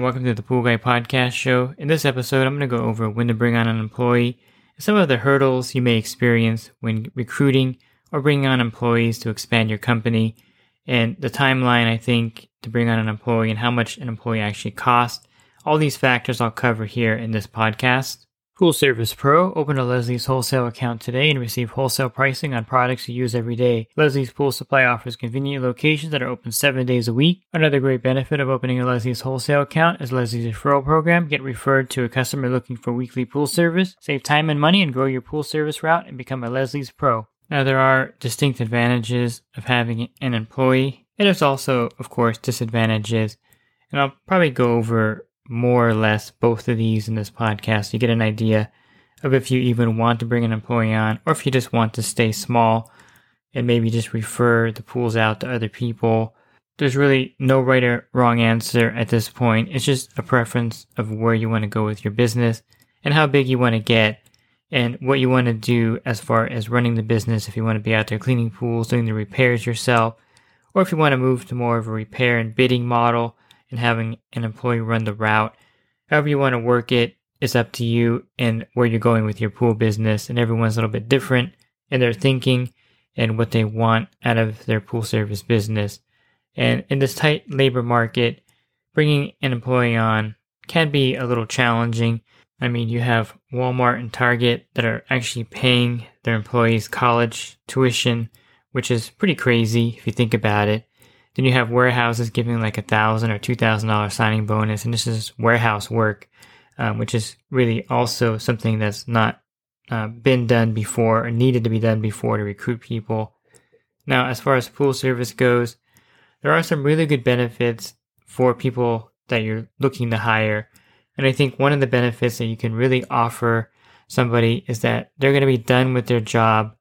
And welcome to the Pool Guy Podcast Show. In this episode, I'm going to go over when to bring on an employee and some of the hurdles you may experience when recruiting or bringing on employees to expand your company, and the timeline, I think, to bring on an employee and how much an employee actually costs. All these factors I'll cover here in this podcast. Pool Service Pro. Open a Leslie's wholesale account today and receive wholesale pricing on products you use every day. Leslie's Pool Supply offers convenient locations that are open seven days a week. Another great benefit of opening a Leslie's wholesale account is Leslie's referral program. Get referred to a customer looking for weekly pool service. Save time and money and grow your pool service route and become a Leslie's Pro. Now, there are distinct advantages of having an employee, and there's also, of course, disadvantages. And I'll probably go over more or less both of these in this podcast. You get an idea of if you even want to bring an employee on, or if you just want to stay small and maybe just refer the pools out to other people. There's really no right or wrong answer at this point. It's just a preference of where you want to go with your business and how big you want to get and what you want to do as far as running the business. If you want to be out there cleaning pools, doing the repairs yourself, or if you want to move to more of a repair and bidding model and having an employee run the route. However, you want to work it is up to you and where you're going with your pool business. And everyone's a little bit different in their thinking and what they want out of their pool service business. And in this tight labor market, bringing an employee on can be a little challenging. I mean, you have Walmart and Target that are actually paying their employees college tuition, which is pretty crazy if you think about it. Then you have warehouses giving like a thousand or two thousand dollar signing bonus, and this is warehouse work, um, which is really also something that's not uh, been done before or needed to be done before to recruit people. Now, as far as pool service goes, there are some really good benefits for people that you're looking to hire. And I think one of the benefits that you can really offer somebody is that they're going to be done with their job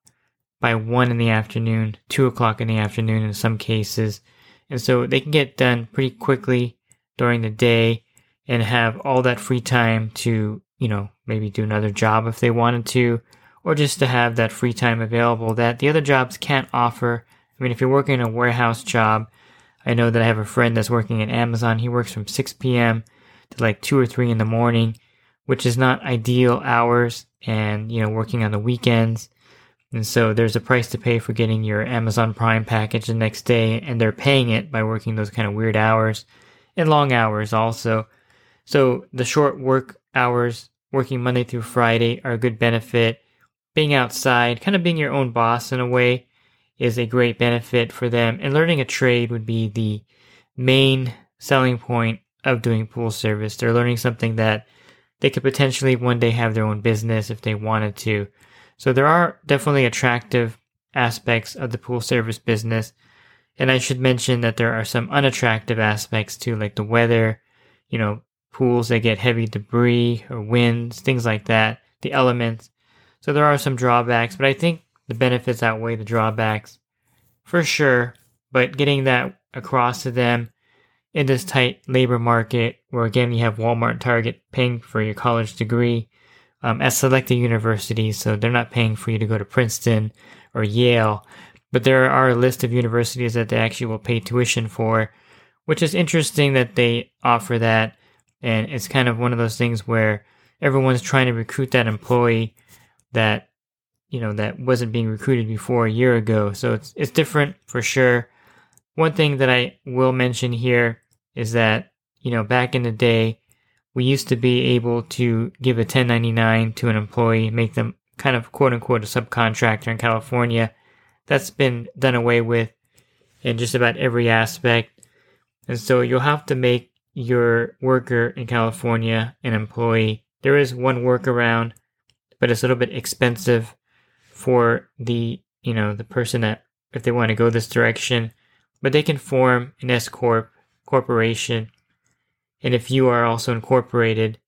by one in the afternoon, two o'clock in the afternoon in some cases. And so they can get done pretty quickly during the day and have all that free time to, you know, maybe do another job if they wanted to, or just to have that free time available that the other jobs can't offer. I mean, if you're working a warehouse job, I know that I have a friend that's working at Amazon. He works from 6 p.m. to like 2 or 3 in the morning, which is not ideal hours and, you know, working on the weekends. And so there's a price to pay for getting your Amazon Prime package the next day, and they're paying it by working those kind of weird hours and long hours also. So the short work hours, working Monday through Friday, are a good benefit. Being outside, kind of being your own boss in a way, is a great benefit for them. And learning a trade would be the main selling point of doing pool service. They're learning something that they could potentially one day have their own business if they wanted to. So there are definitely attractive aspects of the pool service business. And I should mention that there are some unattractive aspects too, like the weather, you know, pools that get heavy debris or winds, things like that, the elements. So there are some drawbacks, but I think the benefits outweigh the drawbacks for sure. But getting that across to them in this tight labor market, where again you have Walmart and Target paying for your college degree, um, at selected universities, so they're not paying for you to go to Princeton or Yale, but there are a list of universities that they actually will pay tuition for, which is interesting that they offer that. And it's kind of one of those things where everyone's trying to recruit that employee that, you know, that wasn't being recruited before a year ago. So it's, it's different for sure. One thing that I will mention here is that, you know, back in the day, we used to be able to give a 1099 to an employee, make them kind of quote unquote a subcontractor in California. That's been done away with in just about every aspect. And so you'll have to make your worker in California an employee. There is one workaround, but it's a little bit expensive for the you know, the person that, if they want to go this direction, but they can form an S Corp corporation. And if you are also incorporated,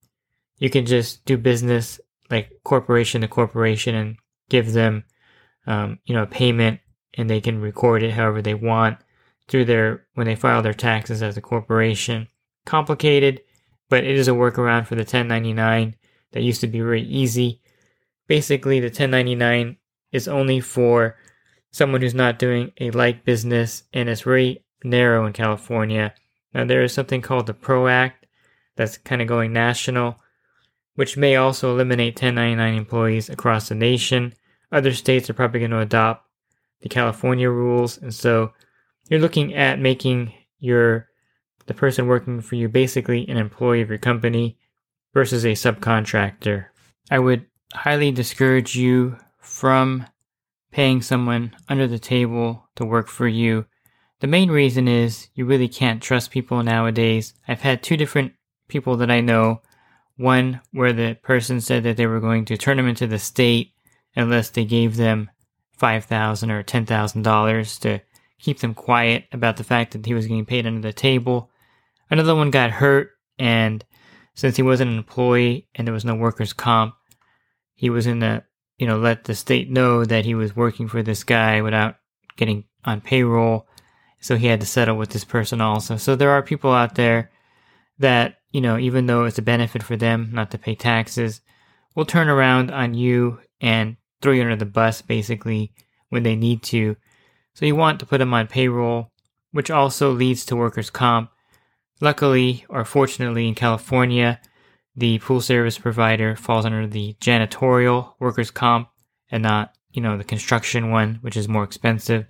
you can just do business like corporation to corporation and give them, um, you know, a payment and they can record it however they want through their, when they file their taxes as a corporation. Complicated, but it is a workaround for the 1099 that used to be very easy. Basically, the 1099 is only for someone who's not doing a like business and it's very narrow in California. Now, there is something called the PRO Act that's kind of going national, which may also eliminate 1099 employees across the nation. Other states are probably going to adopt the California rules, and so you're looking at making your the person working for you basically an employee of your company versus a subcontractor. I would highly discourage you from paying someone under the table to work for you. The main reason is you really can't trust people nowadays. I've had two different people that I know. One where the person said that they were going to turn them into the state unless they gave them five thousand or ten thousand dollars to keep them quiet about the fact that he was getting paid under the table. Another one got hurt, and since he wasn't an employee and there was no workers' comp, he was in the you know let the state know that he was working for this guy without getting on payroll. So he had to settle with this person also. So there are people out there that you know even though it's a benefit for them not to pay taxes, will turn around on you and throw you under the bus basically when they need to. So you want to put them on payroll, which also leads to workers' comp. Luckily or fortunately in California, the pool service provider falls under the janitorial workers' comp and not, you know, the construction one, which is more expensive.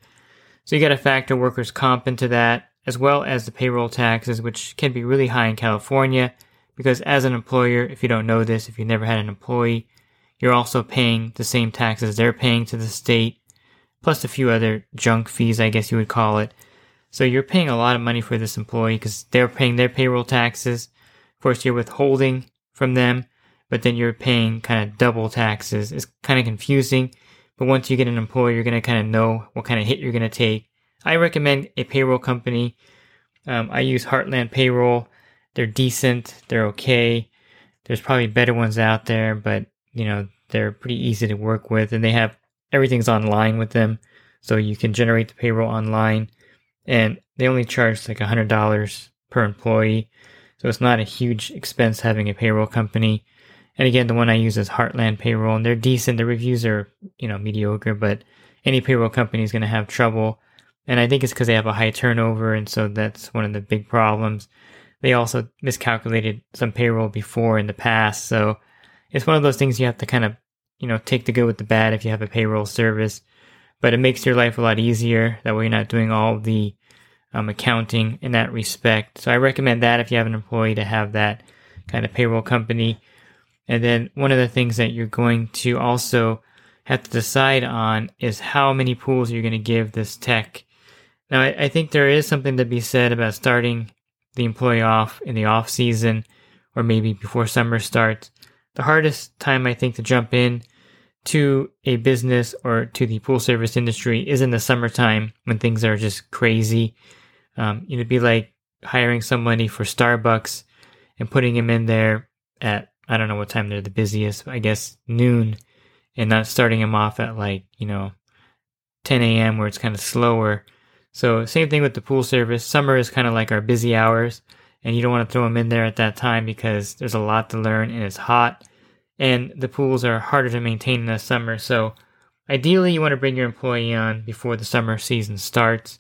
So you got to factor workers' comp into that, as well as the payroll taxes, which can be really high in California. Because as an employer, if you don't know this, if you never had an employee, you're also paying the same taxes they're paying to the state, plus a few other junk fees, I guess you would call it. So you're paying a lot of money for this employee because they're paying their payroll taxes. Of course, you're withholding from them, but then you're paying kind of double taxes. It's kind of confusing, but once you get an employee, you're going to kind of know what kind of hit you're going to take. I recommend a payroll company. Um, I use Heartland Payroll. They're decent. They're okay. There's probably better ones out there, but you know, they're pretty easy to work with and they have everything's online with them. So you can generate the payroll online and they only charge like $100 per employee. So it's not a huge expense having a payroll company. And again, the one I use is Heartland Payroll and they're decent. The reviews are, you know, mediocre, but any payroll company is going to have trouble. And I think it's because they have a high turnover. And so that's one of the big problems. They also miscalculated some payroll before in the past. So it's one of those things you have to kind of, you know, take the good with the bad if you have a payroll service. But it makes your life a lot easier. That way you're not doing all the um, accounting in that respect. So I recommend that if you have an employee to have that kind of payroll company. And then one of the things that you're going to also have to decide on is how many pools you're going to give this tech. Now, I, I think there is something to be said about starting the employee off in the off season or maybe before summer starts the hardest time I think to jump in to a business or to the pool service industry is in the summertime when things are just crazy. Um, it'd be like hiring somebody for Starbucks and putting him in there at I don't know what time they're the busiest, I guess noon, and not starting them off at like you know 10 a.m. where it's kind of slower. So same thing with the pool service. Summer is kind of like our busy hours and you don't want to throw them in there at that time because there's a lot to learn and it's hot and the pools are harder to maintain in the summer. So ideally you want to bring your employee on before the summer season starts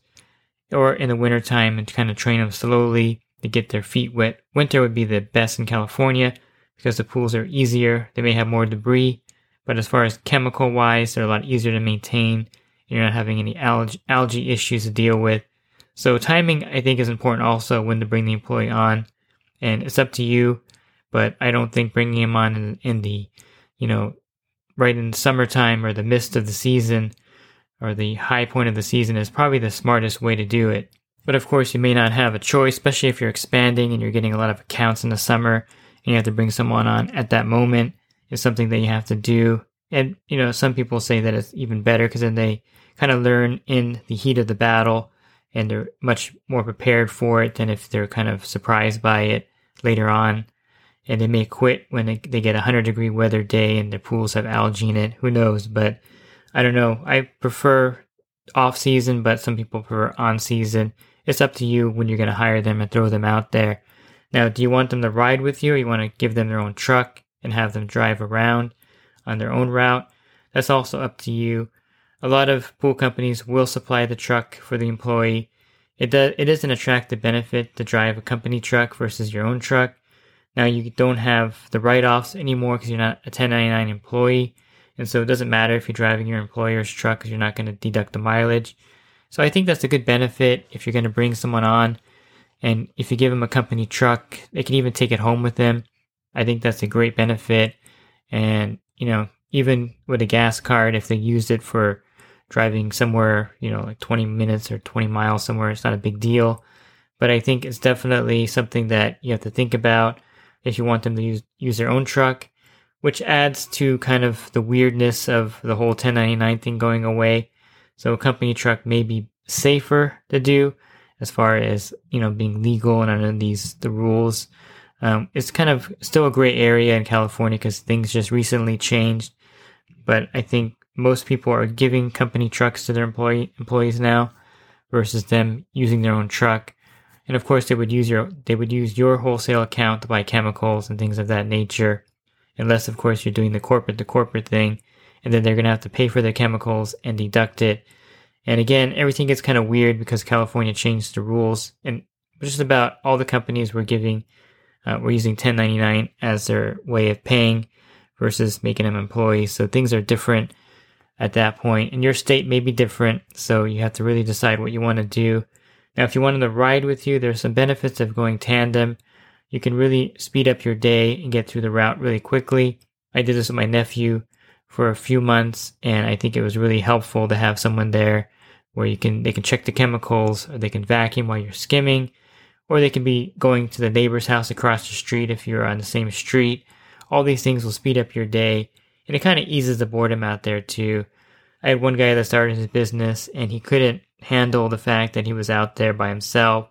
or in the wintertime and kind of train them slowly to get their feet wet. Winter would be the best in California because the pools are easier. They may have more debris, but as far as chemical wise, they're a lot easier to maintain. You're not having any algae, algae issues to deal with. So timing, I think, is important also when to bring the employee on, and it's up to you. But I don't think bringing him on in, in the, you know, right in the summertime or the mist of the season or the high point of the season is probably the smartest way to do it. But of course, you may not have a choice, especially if you're expanding and you're getting a lot of accounts in the summer and you have to bring someone on at that moment is something that you have to do And, you know, some people say that it's even better because then they kind of learn in the heat of the battle and they're much more prepared for it than if they're kind of surprised by it later on. And they may quit when they, they get a 100 degree weather day and their pools have algae in it. Who knows? But I don't know. I prefer off season, but some people prefer on season. It's up to you when you're going to hire them and throw them out there. Now, do you want them to ride with you or you want to give them their own truck and have them drive around on their own route? That's also up to you. A lot of pool companies will supply the truck for the employee. It does, it is an attractive benefit to drive a company truck versus your own truck. Now you don't have the write-offs anymore because you're not a 1099 employee. And so it doesn't matter if you're driving your employer's truck because you're not going to deduct the mileage. So I think that's a good benefit if you're going to bring someone on. And if you give them a company truck, they can even take it home with them. I think that's a great benefit. And, you know, even with a gas card, if they used it for driving somewhere, you know, like 20 minutes or 20 miles somewhere, it's not a big deal. But I think it's definitely something that you have to think about if you want them to use, use their own truck which adds to kind of the weirdness of the whole 1099 thing going away. So a company truck may be safer to do as far as, you know, being legal and under these, the rules. Um, it's kind of still a gray area in California because things just recently changed. But I think most people are giving company trucks to their employee employees now versus them using their own truck. And of course, they would use your they would use your wholesale account to buy chemicals and things of that nature unless of course you're doing the corporate to corporate thing and then they're going to have to pay for their chemicals and deduct it and again everything gets kind of weird because california changed the rules and just about all the companies were giving uh, were using 1099 as their way of paying versus making them employees. So things are different at that point and your state may be different. So you have to really decide what you want to do. Now if you want them to ride with you there's some benefits of going tandem. You can really speed up your day and get through the route really quickly. I did this with my nephew for a few months and I think it was really helpful to have someone there where you can they can check the chemicals or they can vacuum while you're skimming or they can be going to the neighbor's house across the street if you're on the same street. All these things will speed up your day and it kind of eases the boredom out there too. I had one guy that started his business and he couldn't handle the fact that he was out there by himself.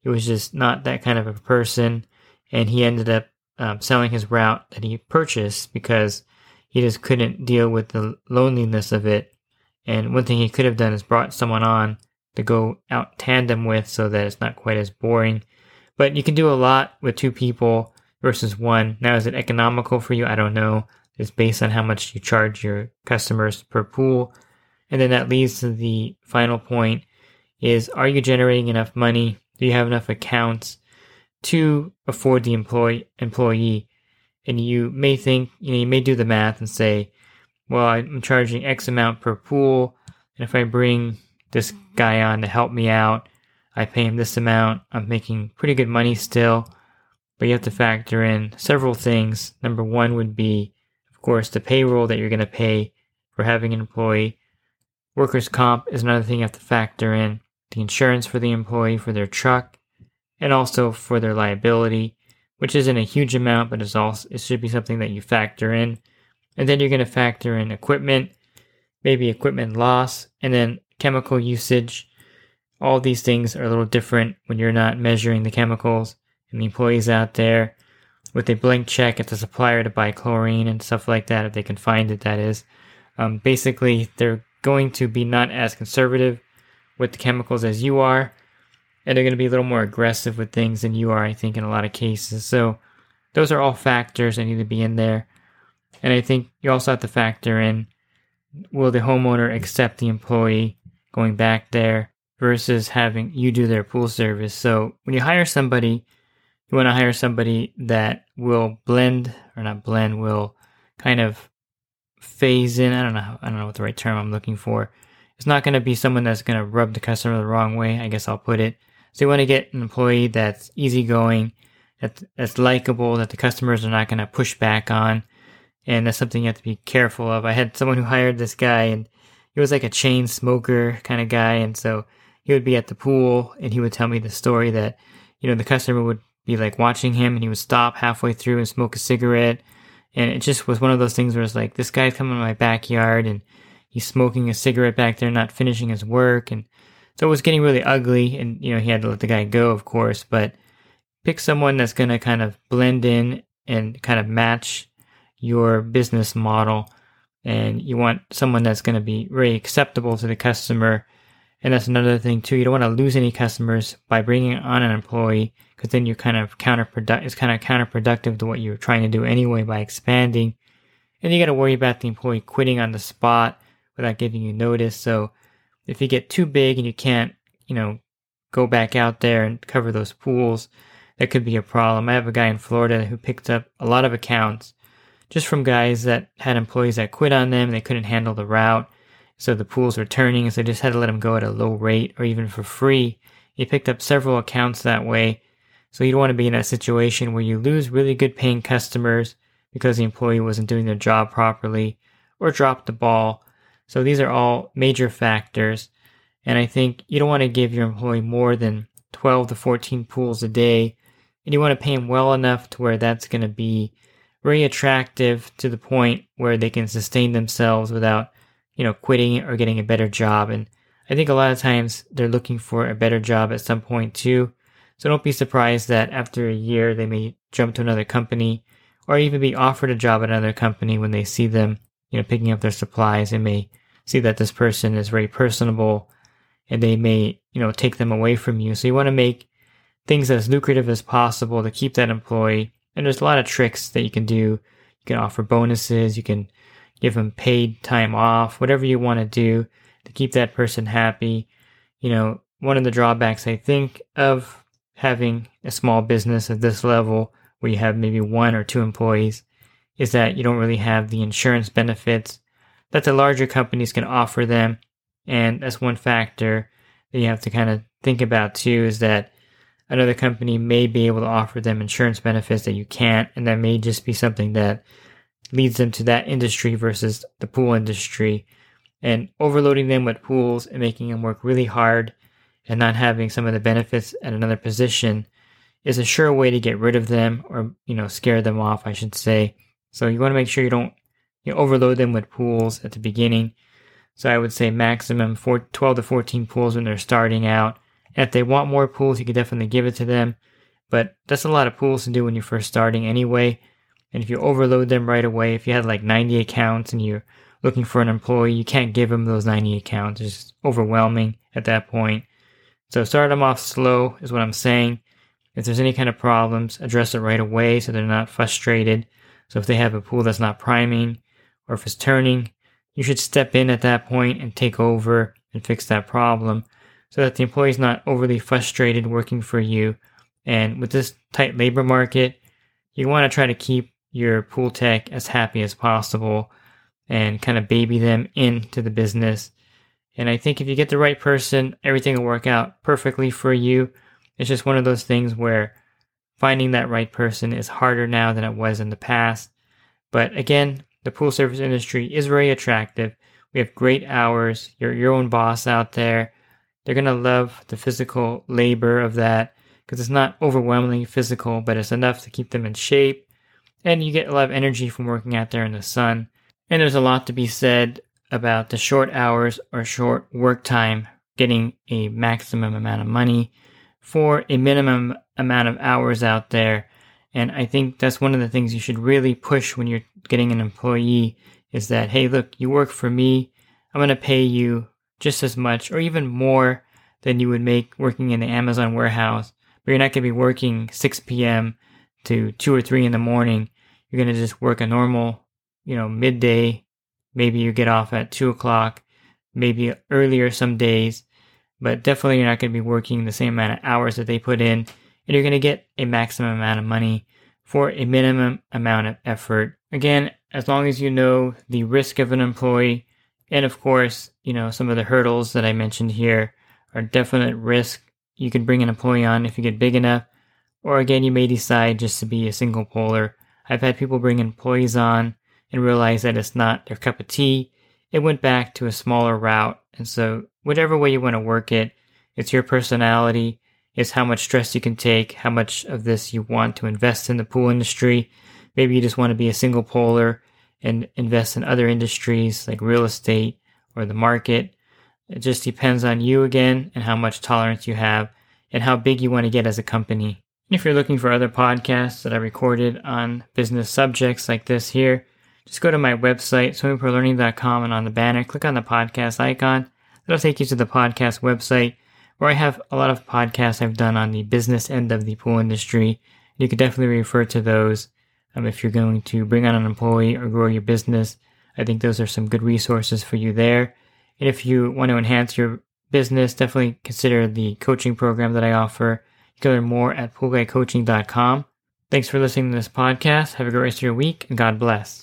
He was just not that kind of a person and he ended up um, selling his route that he purchased because he just couldn't deal with the loneliness of it. And one thing he could have done is brought someone on to go out tandem with so that it's not quite as boring. But you can do a lot with two people versus one. Now, is it economical for you? I don't know. It's based on how much you charge your customers per pool. And then that leads to the final point is are you generating enough money? Do you have enough accounts to afford the employee employee. And you may think, you know, you may do the math and say, well, I'm charging X amount per pool, and if I bring this guy on to help me out, I pay him this amount. I'm making pretty good money still, but you have to factor in several things. Number one would be, of course, the payroll that you're going to pay for having an employee. Workers' comp is another thing you have to factor in. The insurance for the employee for their truck, and also for their liability, which isn't a huge amount, but it's also it should be something that you factor in. And then you're going to factor in equipment, maybe equipment loss, and then chemical usage. All these things are a little different when you're not measuring the chemicals. And the employees out there with a blank check at the supplier to buy chlorine and stuff like that, if they can find it, that is. Um, basically, they're going to be not as conservative with the chemicals as you are, and they're going to be a little more aggressive with things than you are, I think, in a lot of cases. So those are all factors that need to be in there. And I think you also have to factor in will the homeowner accept the employee going back there versus having you do their pool service. So when you hire somebody, you want to hire somebody that will blend or not blend, will kind of phase in. I don't know. I don't know what the right term I'm looking for. It's not going to be someone that's going to rub the customer the wrong way. I guess I'll put it. So you want to get an employee that's easygoing, that's, that's likable, that the customers are not going to push back on. And that's something you have to be careful of. I had someone who hired this guy and he was like a chain smoker kind of guy. And so he would be at the pool and he would tell me the story that, you know, the customer would be like watching him and he would stop halfway through and smoke a cigarette. And it just was one of those things where it's like, this guy's coming to my backyard and he's smoking a cigarette back there, not finishing his work. And so it was getting really ugly. And, you know, he had to let the guy go, of course, but pick someone that's going to kind of blend in and kind of match your business model. And you want someone that's going to be very acceptable to the customer. And that's another thing too. You don't want to lose any customers by bringing on an employee because then you're kind of counterproductive. It's kind of counterproductive to what you're trying to do anyway by expanding. And you got to worry about the employee quitting on the spot without giving you notice. So if you get too big and you can't, you know, go back out there and cover those pools, that could be a problem. I have a guy in Florida who picked up a lot of accounts just from guys that had employees that quit on them. They couldn't handle the route. So the pools were turning, so they just had to let them go at a low rate or even for free. He picked up several accounts that way so you don't want to be in that situation where you lose really good paying customers because the employee wasn't doing their job properly or dropped the ball. So these are all major factors. And I think you don't want to give your employee more than 12 to 14 pools a day. And you want to pay them well enough to where that's going to be very attractive to the point where they can sustain themselves without, you know, quitting or getting a better job. And I think a lot of times they're looking for a better job at some point too. So don't be surprised that after a year they may jump to another company or even be offered a job at another company when they see them, you know, picking up their supplies. They may see that this person is very personable and they may, you know, take them away from you. So you want to make things as lucrative as possible to keep that employee. And there's a lot of tricks that you can do. You can offer bonuses. You can give them paid time off, whatever you want to do to keep that person happy. You know, one of the drawbacks I think of having a small business at this level where you have maybe one or two employees is that you don't really have the insurance benefits that the larger companies can offer them. And that's one factor that you have to kind of think about too is that another company may be able to offer them insurance benefits that you can't. And that may just be something that leads them to that industry versus the pool industry. And overloading them with pools and making them work really hard and not having some of the benefits at another position is a sure way to get rid of them or you know scare them off i should say so you want to make sure you don't you overload them with pools at the beginning. So i would say maximum four, 12 to 14 pools when they're starting out. If they want more pools you can definitely give it to them but that's a lot of pools to do when you're first starting anyway. And if you overload them right away if you had like 90 accounts and you're looking for an employee you can't give them those 90 accounts. It's overwhelming at that point. So start them off slow is what I'm saying. If there's any kind of problems, address it right away so they're not frustrated. So if they have a pool that's not priming or if it's turning, you should step in at that point and take over and fix that problem so that the employee's not overly frustrated working for you. And with this tight labor market, you want to try to keep your pool tech as happy as possible and kind of baby them into the business and I think if you get the right person, everything will work out perfectly for you. It's just one of those things where finding that right person is harder now than it was in the past. But again, the pool service industry is very attractive. We have great hours. You're your own boss out there. They're going to love the physical labor of that because it's not overwhelmingly physical, but it's enough to keep them in shape. And you get a lot of energy from working out there in the sun. And there's a lot to be said about the short hours or short work time getting a maximum amount of money for a minimum amount of hours out there. And I think that's one of the things you should really push when you're getting an employee is that, hey, look, you work for me. I'm going to pay you just as much or even more than you would make working in the Amazon warehouse. But you're not going to be working 6 p.m. to 2 or 3 in the morning. You're going to just work a normal, you know, midday Maybe you get off at two o'clock, maybe earlier some days, but definitely you're not going to be working the same amount of hours that they put in, and you're going to get a maximum amount of money for a minimum amount of effort. Again, as long as you know the risk of an employee, and of course, you know, some of the hurdles that I mentioned here are definite risk. You can bring an employee on if you get big enough, or again, you may decide just to be a single poler. I've had people bring employees on and realize that it's not their cup of tea, it went back to a smaller route. And so, whatever way you want to work it, it's your personality, it's how much stress you can take, how much of this you want to invest in the pool industry. maybe you just want to be a single poler and invest in other industries like real estate or the market. It just depends on you again and how much tolerance you have and how big you want to get as a company. If you're looking for other podcasts that I recorded on business subjects like this here, just go to my website, swimmingpoollearning.com, and on the banner, click on the podcast icon. That'll take you to the podcast website where I have a lot of podcasts I've done on the business end of the pool industry. You can definitely refer to those um, if you're going to bring on an employee or grow your business. I think those are some good resources for you there. And if you want to enhance your business, definitely consider the coaching program that I offer. You can learn more at poolguycoaching.com. Thanks for listening to this podcast. Have a great rest of your week and God bless.